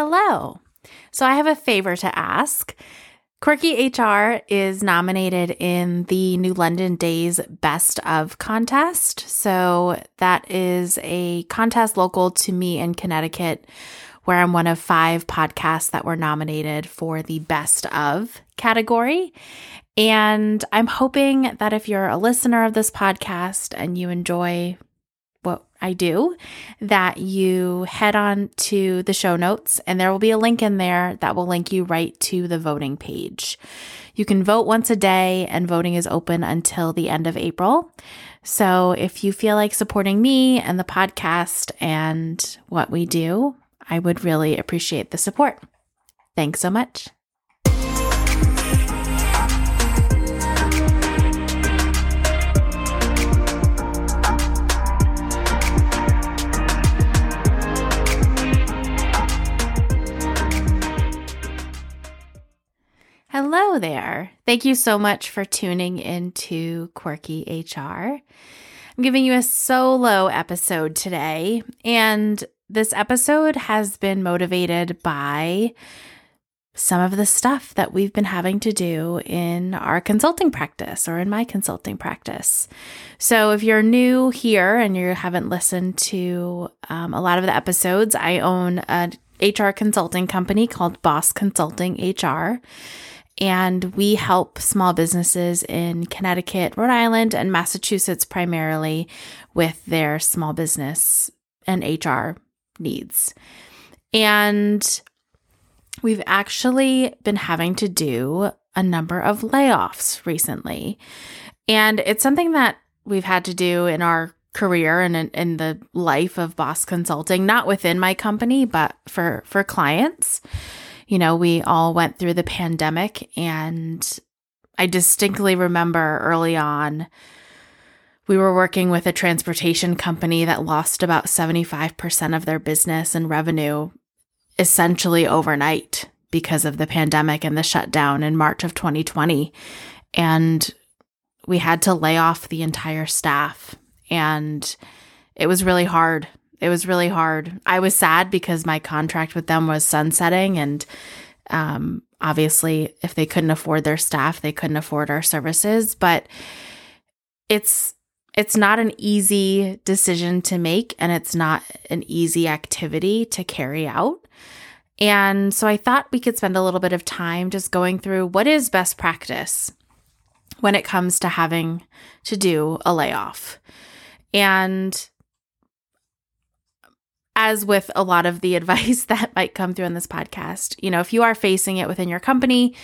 Hello. So I have a favor to ask. Quirky HR is nominated in the New London Days Best of contest. So that is a contest local to me in Connecticut where I'm one of five podcasts that were nominated for the Best of category. And I'm hoping that if you're a listener of this podcast and you enjoy I do, that you head on to the show notes and there will be a link in there that will link you right to the voting page. You can vote once a day and voting is open until the end of April. So if you feel like supporting me and the podcast and what we do, I would really appreciate the support. Thanks so much. Hello there. Thank you so much for tuning into Quirky HR. I'm giving you a solo episode today, and this episode has been motivated by some of the stuff that we've been having to do in our consulting practice or in my consulting practice. So, if you're new here and you haven't listened to um, a lot of the episodes, I own an HR consulting company called Boss Consulting HR. And we help small businesses in Connecticut, Rhode Island, and Massachusetts primarily with their small business and HR needs. And we've actually been having to do a number of layoffs recently. And it's something that we've had to do in our career and in, in, the life of boss consulting, not within my company, but for, for clients. You know, we all went through the pandemic and I distinctly remember early on we were working with a transportation company that lost about 75% of their business and revenue essentially overnight because of the pandemic and the shutdown in March of 2020. And we had to lay off the entire staff. And it was really hard. It was really hard. I was sad because my contract with them was sunsetting. And um, obviously, if they couldn't afford their staff, they couldn't afford our services. But it's it's not an easy decision to make and it's not an easy activity to carry out. And so I thought we could spend a little bit of time just going through what is best practice when it comes to having to do a layoff. And as with a lot of the advice that might come through in this podcast, you know, if you are facing it within your company,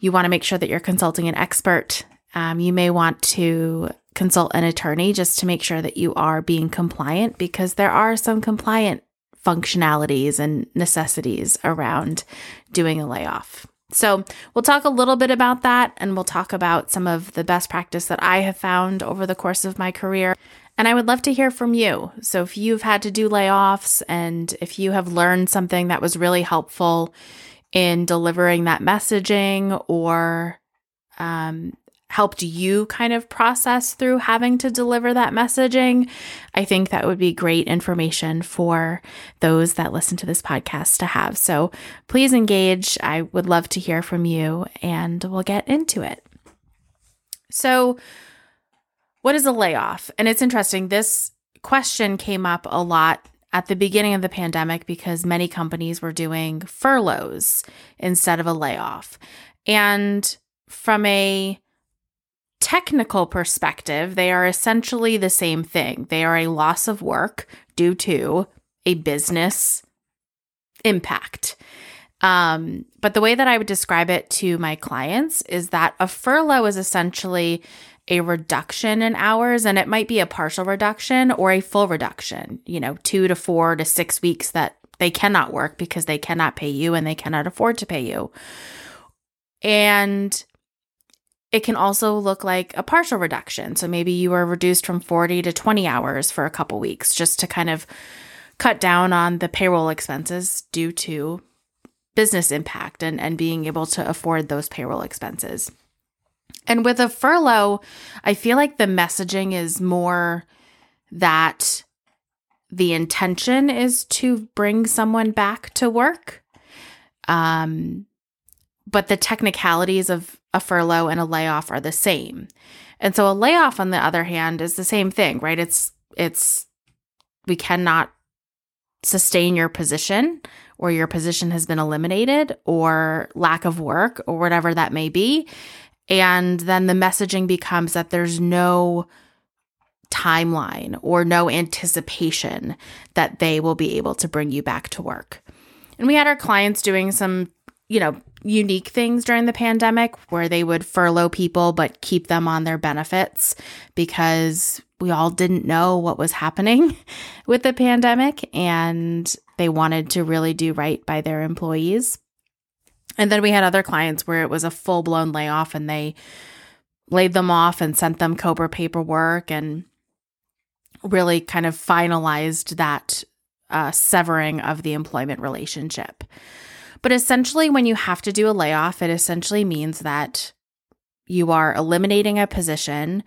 you want to make sure that you're consulting an expert. Um, you may want to consult an attorney just to make sure that you are being compliant because there are some compliant functionalities and necessities around doing a layoff. So, we'll talk a little bit about that and we'll talk about some of the best practice that I have found over the course of my career. And I would love to hear from you. So, if you've had to do layoffs and if you have learned something that was really helpful in delivering that messaging or um, helped you kind of process through having to deliver that messaging, I think that would be great information for those that listen to this podcast to have. So please engage. I would love to hear from you and we'll get into it. So, what is a layoff? And it's interesting. This question came up a lot at the beginning of the pandemic because many companies were doing furloughs instead of a layoff. And from a technical perspective, they are essentially the same thing. They are a loss of work due to a business impact. Um, but the way that I would describe it to my clients is that a furlough is essentially a reduction in hours, and it might be a partial reduction or a full reduction, you know, two to four to six weeks that they cannot work because they cannot pay you and they cannot afford to pay you. And it can also look like a partial reduction. So maybe you are reduced from 40 to 20 hours for a couple weeks just to kind of cut down on the payroll expenses due to business impact and, and being able to afford those payroll expenses. And with a furlough, I feel like the messaging is more that the intention is to bring someone back to work. Um, but the technicalities of a furlough and a layoff are the same. And so a layoff on the other hand is the same thing, right? It's it's we cannot sustain your position or your position has been eliminated or lack of work or whatever that may be. And then the messaging becomes that there's no timeline or no anticipation that they will be able to bring you back to work. And we had our clients doing some, you know, unique things during the pandemic where they would furlough people but keep them on their benefits because we all didn't know what was happening with the pandemic and they wanted to really do right by their employees. And then we had other clients where it was a full blown layoff and they laid them off and sent them COBRA paperwork and really kind of finalized that uh, severing of the employment relationship. But essentially, when you have to do a layoff, it essentially means that you are eliminating a position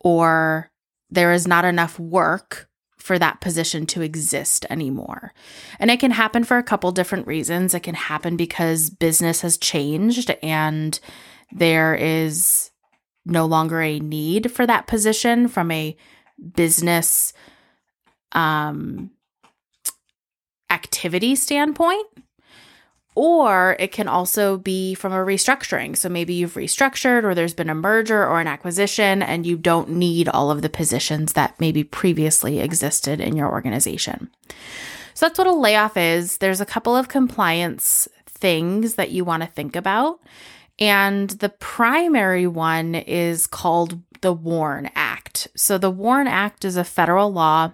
or there is not enough work for that position to exist anymore. And it can happen for a couple different reasons. It can happen because business has changed and there is no longer a need for that position from a business um, activity standpoint. Or it can also be from a restructuring. So maybe you've restructured, or there's been a merger or an acquisition, and you don't need all of the positions that maybe previously existed in your organization. So that's what a layoff is. There's a couple of compliance things that you want to think about. And the primary one is called the WARN Act. So the WARN Act is a federal law.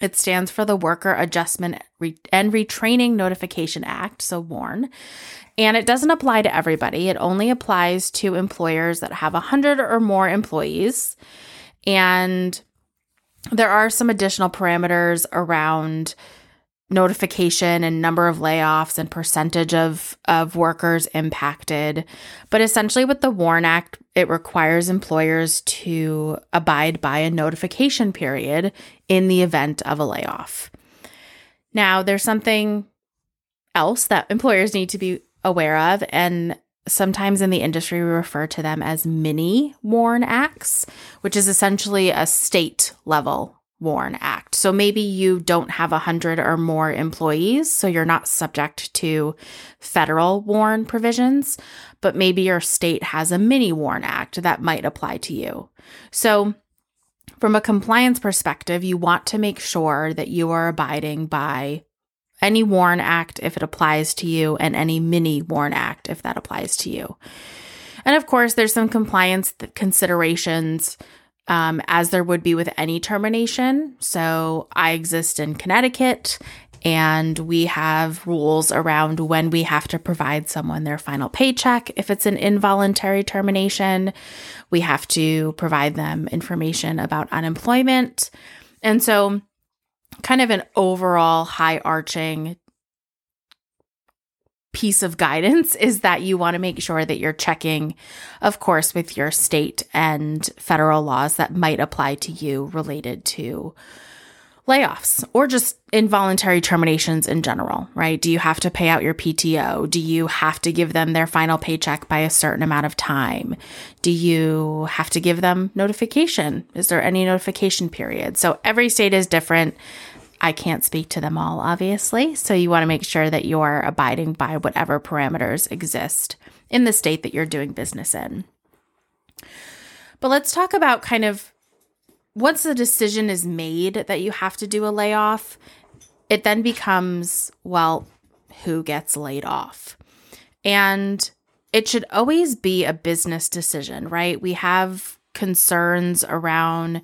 It stands for the Worker Adjustment and Retraining Notification Act, so WARN. And it doesn't apply to everybody. It only applies to employers that have 100 or more employees. And there are some additional parameters around notification and number of layoffs and percentage of, of workers impacted. But essentially, with the WARN Act, it requires employers to abide by a notification period in the event of a layoff. Now, there's something else that employers need to be aware of, and sometimes in the industry, we refer to them as mini WARN Acts, which is essentially a state level WARN Act. So maybe you don't have a hundred or more employees, so you're not subject to federal WARN provisions, but maybe your state has a mini WARN Act that might apply to you. So from a compliance perspective, you want to make sure that you are abiding by any WARN Act if it applies to you and any mini WARN Act if that applies to you. And of course, there's some compliance considerations um, as there would be with any termination. So I exist in Connecticut and we have rules around when we have to provide someone their final paycheck. If it's an involuntary termination, we have to provide them information about unemployment. And so, kind of an overall high arching piece of guidance is that you want to make sure that you're checking, of course, with your state and federal laws that might apply to you related to layoffs or just involuntary terminations in general, right? Do you have to pay out your PTO? Do you have to give them their final paycheck by a certain amount of time? Do you have to give them notification? Is there any notification period? So every state is different. I can't speak to them all, obviously. So you want to make sure that you're abiding by whatever parameters exist in the state that you're doing business in. But let's talk about kind of once the decision is made that you have to do a layoff, it then becomes, well, who gets laid off? And it should always be a business decision, right? We have concerns around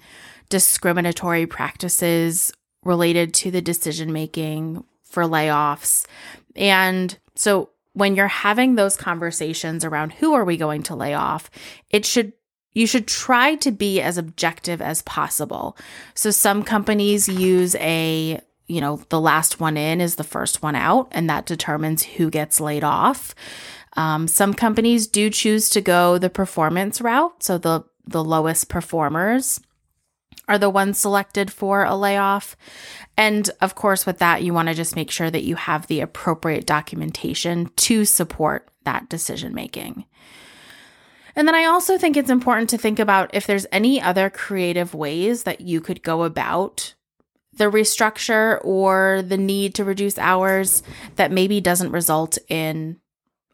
discriminatory practices related to the decision making for layoffs. And so when you're having those conversations around who are we going to lay off, it should you should try to be as objective as possible. So some companies use a you know, the last one in is the first one out, and that determines who gets laid off. Um, some companies do choose to go the performance route, so the the lowest performers are the ones selected for a layoff. And of course, with that, you want to just make sure that you have the appropriate documentation to support that decision making. And then I also think it's important to think about if there's any other creative ways that you could go about the restructure or the need to reduce hours that maybe doesn't result in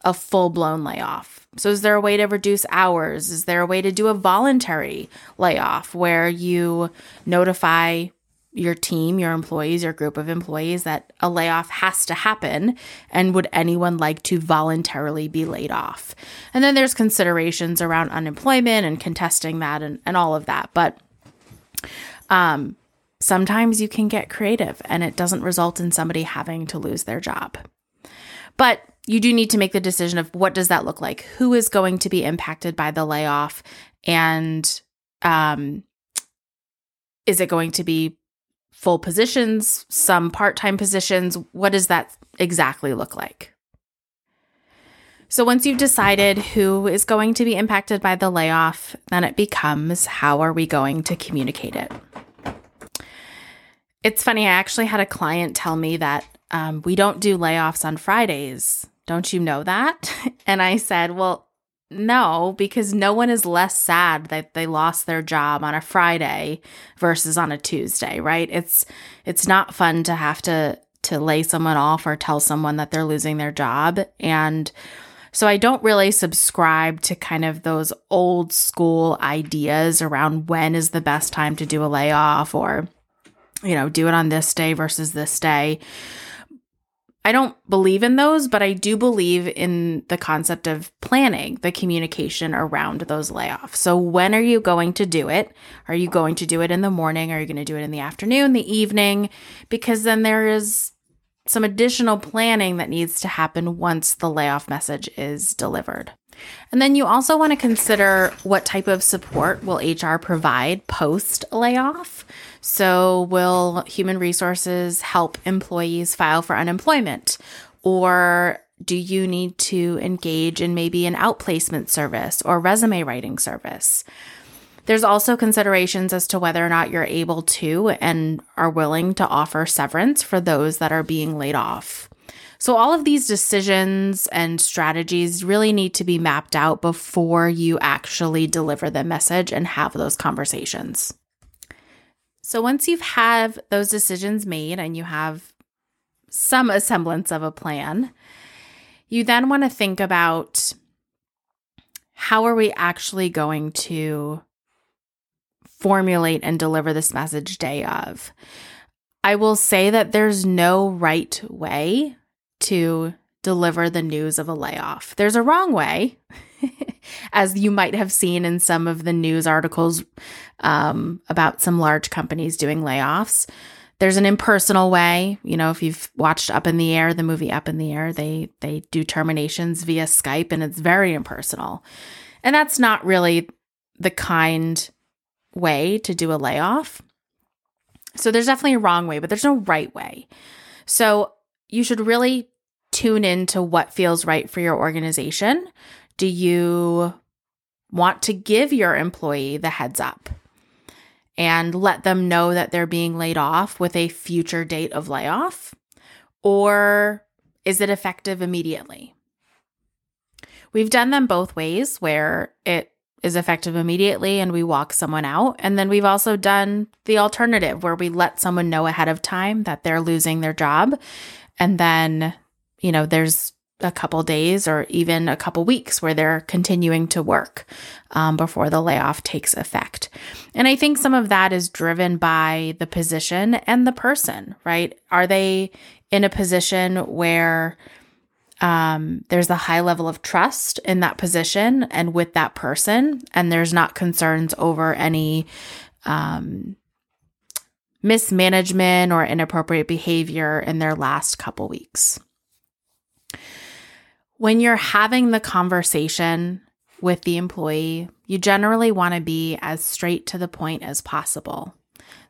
a full blown layoff. So, is there a way to reduce hours? Is there a way to do a voluntary layoff where you notify your team, your employees, your group of employees that a layoff has to happen? And would anyone like to voluntarily be laid off? And then there's considerations around unemployment and contesting that and, and all of that. But um, sometimes you can get creative and it doesn't result in somebody having to lose their job. But you do need to make the decision of what does that look like? Who is going to be impacted by the layoff? And um, is it going to be full positions, some part time positions? What does that exactly look like? So, once you've decided who is going to be impacted by the layoff, then it becomes how are we going to communicate it? It's funny, I actually had a client tell me that um, we don't do layoffs on Fridays. Don't you know that? And I said, Well, no, because no one is less sad that they lost their job on a Friday versus on a Tuesday, right? It's it's not fun to have to to lay someone off or tell someone that they're losing their job and so I don't really subscribe to kind of those old school ideas around when is the best time to do a layoff or you know, do it on this day versus this day. I don't believe in those, but I do believe in the concept of planning the communication around those layoffs. So, when are you going to do it? Are you going to do it in the morning? Are you going to do it in the afternoon, the evening? Because then there is some additional planning that needs to happen once the layoff message is delivered. And then you also want to consider what type of support will HR provide post layoff. So, will human resources help employees file for unemployment? Or do you need to engage in maybe an outplacement service or resume writing service? There's also considerations as to whether or not you're able to and are willing to offer severance for those that are being laid off. So, all of these decisions and strategies really need to be mapped out before you actually deliver the message and have those conversations. So, once you've have those decisions made and you have some semblance of a plan, you then want to think about how are we actually going to formulate and deliver this message day of. I will say that there's no right way to deliver the news of a layoff. There's a wrong way, as you might have seen in some of the news articles um, about some large companies doing layoffs. There's an impersonal way. You know, if you've watched Up in the Air, the movie Up in the Air, they they do terminations via Skype, and it's very impersonal. And that's not really the kind way to do a layoff. So there's definitely a wrong way, but there's no right way. So you should really tune into what feels right for your organization. Do you want to give your employee the heads up and let them know that they're being laid off with a future date of layoff? Or is it effective immediately? We've done them both ways where it is effective immediately and we walk someone out. And then we've also done the alternative where we let someone know ahead of time that they're losing their job and then, you know, there's a couple days or even a couple weeks where they're continuing to work um, before the layoff takes effect. And I think some of that is driven by the position and the person, right? Are they in a position where um, there's a high level of trust in that position and with that person, and there's not concerns over any um, mismanagement or inappropriate behavior in their last couple weeks. When you're having the conversation with the employee, you generally want to be as straight to the point as possible.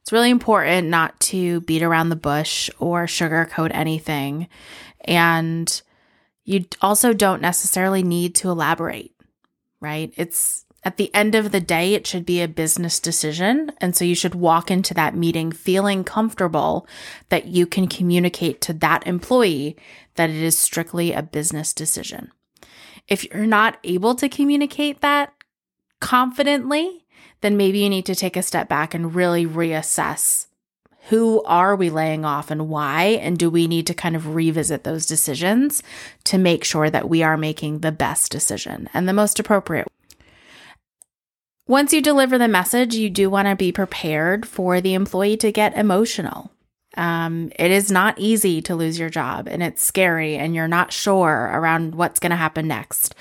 It's really important not to beat around the bush or sugarcoat anything. And you also don't necessarily need to elaborate, right? It's At the end of the day, it should be a business decision. And so you should walk into that meeting feeling comfortable that you can communicate to that employee that it is strictly a business decision. If you're not able to communicate that confidently, then maybe you need to take a step back and really reassess who are we laying off and why? And do we need to kind of revisit those decisions to make sure that we are making the best decision and the most appropriate? Once you deliver the message, you do want to be prepared for the employee to get emotional. Um, it is not easy to lose your job and it's scary and you're not sure around what's going to happen next.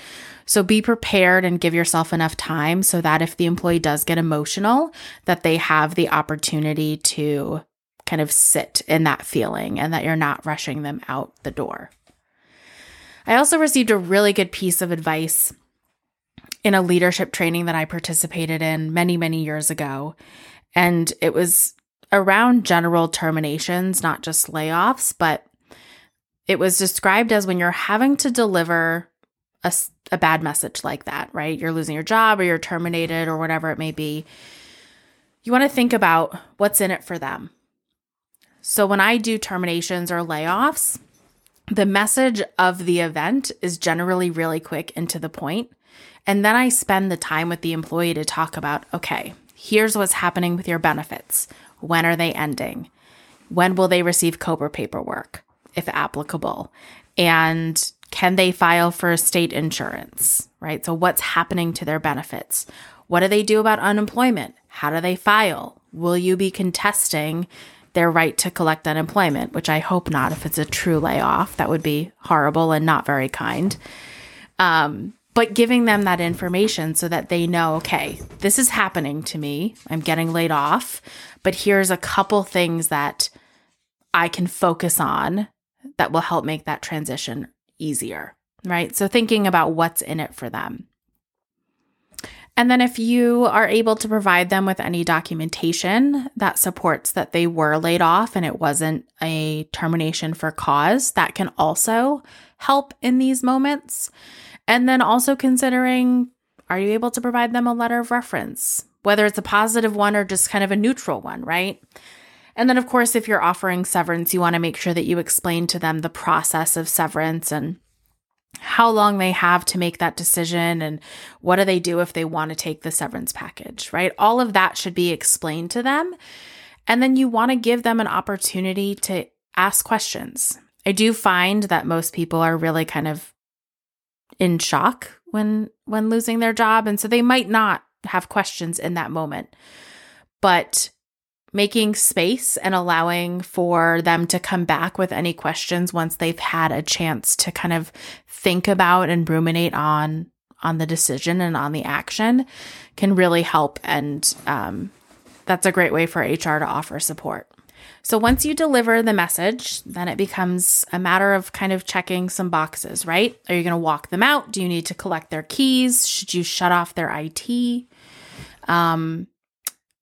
So be prepared and give yourself enough time so that if the employee does get emotional, that they have the opportunity to kind of sit in that feeling and that you're not rushing them out the door. I also received a really good piece of advice in a leadership training that I participated in many, many years ago. And it was around general terminations, not just layoffs, but it was described as when you're having to deliver a, a bad message like that, right? You're losing your job or you're terminated or whatever it may be. You want to think about what's in it for them. So when I do terminations or layoffs, the message of the event is generally really quick and to the point. And then I spend the time with the employee to talk about okay, here's what's happening with your benefits. When are they ending? When will they receive COBRA paperwork, if applicable? And can they file for state insurance, right? So, what's happening to their benefits? What do they do about unemployment? How do they file? Will you be contesting their right to collect unemployment, which I hope not if it's a true layoff. That would be horrible and not very kind. Um, but giving them that information so that they know, okay, this is happening to me. I'm getting laid off, but here's a couple things that I can focus on that will help make that transition easier, right? So thinking about what's in it for them. And then, if you are able to provide them with any documentation that supports that they were laid off and it wasn't a termination for cause, that can also help in these moments. And then also considering are you able to provide them a letter of reference, whether it's a positive one or just kind of a neutral one, right? And then, of course, if you're offering severance, you want to make sure that you explain to them the process of severance and how long they have to make that decision and what do they do if they want to take the severance package, right? All of that should be explained to them. And then you want to give them an opportunity to ask questions. I do find that most people are really kind of in shock when when losing their job and so they might not have questions in that moment. But making space and allowing for them to come back with any questions once they've had a chance to kind of think about and ruminate on on the decision and on the action can really help and um, that's a great way for hr to offer support so once you deliver the message then it becomes a matter of kind of checking some boxes right are you going to walk them out do you need to collect their keys should you shut off their it um,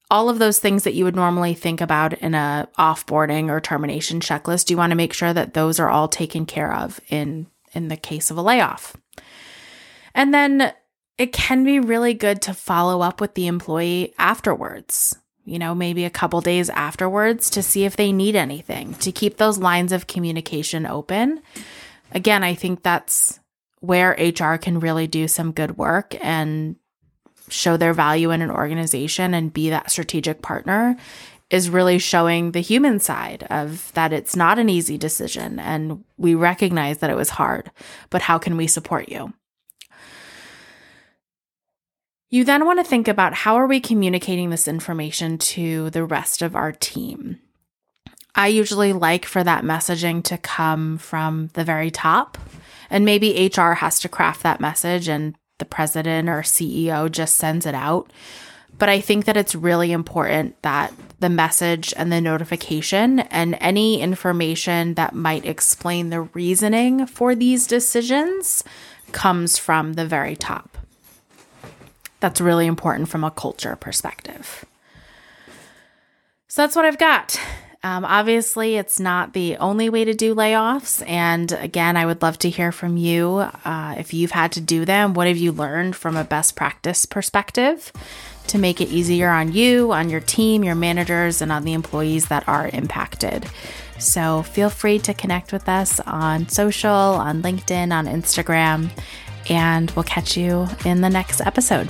all of those things that you would normally think about in a offboarding or termination checklist, Do you want to make sure that those are all taken care of in in the case of a layoff. And then it can be really good to follow up with the employee afterwards. You know, maybe a couple days afterwards to see if they need anything, to keep those lines of communication open. Again, I think that's where HR can really do some good work and show their value in an organization and be that strategic partner is really showing the human side of that it's not an easy decision and we recognize that it was hard, but how can we support you? You then want to think about how are we communicating this information to the rest of our team? I usually like for that messaging to come from the very top, and maybe HR has to craft that message and the president or CEO just sends it out. But I think that it's really important that the message and the notification and any information that might explain the reasoning for these decisions comes from the very top. That's really important from a culture perspective. So that's what I've got. Um, obviously, it's not the only way to do layoffs. And again, I would love to hear from you. Uh, if you've had to do them, what have you learned from a best practice perspective to make it easier on you, on your team, your managers, and on the employees that are impacted? So feel free to connect with us on social, on LinkedIn, on Instagram, and we'll catch you in the next episode.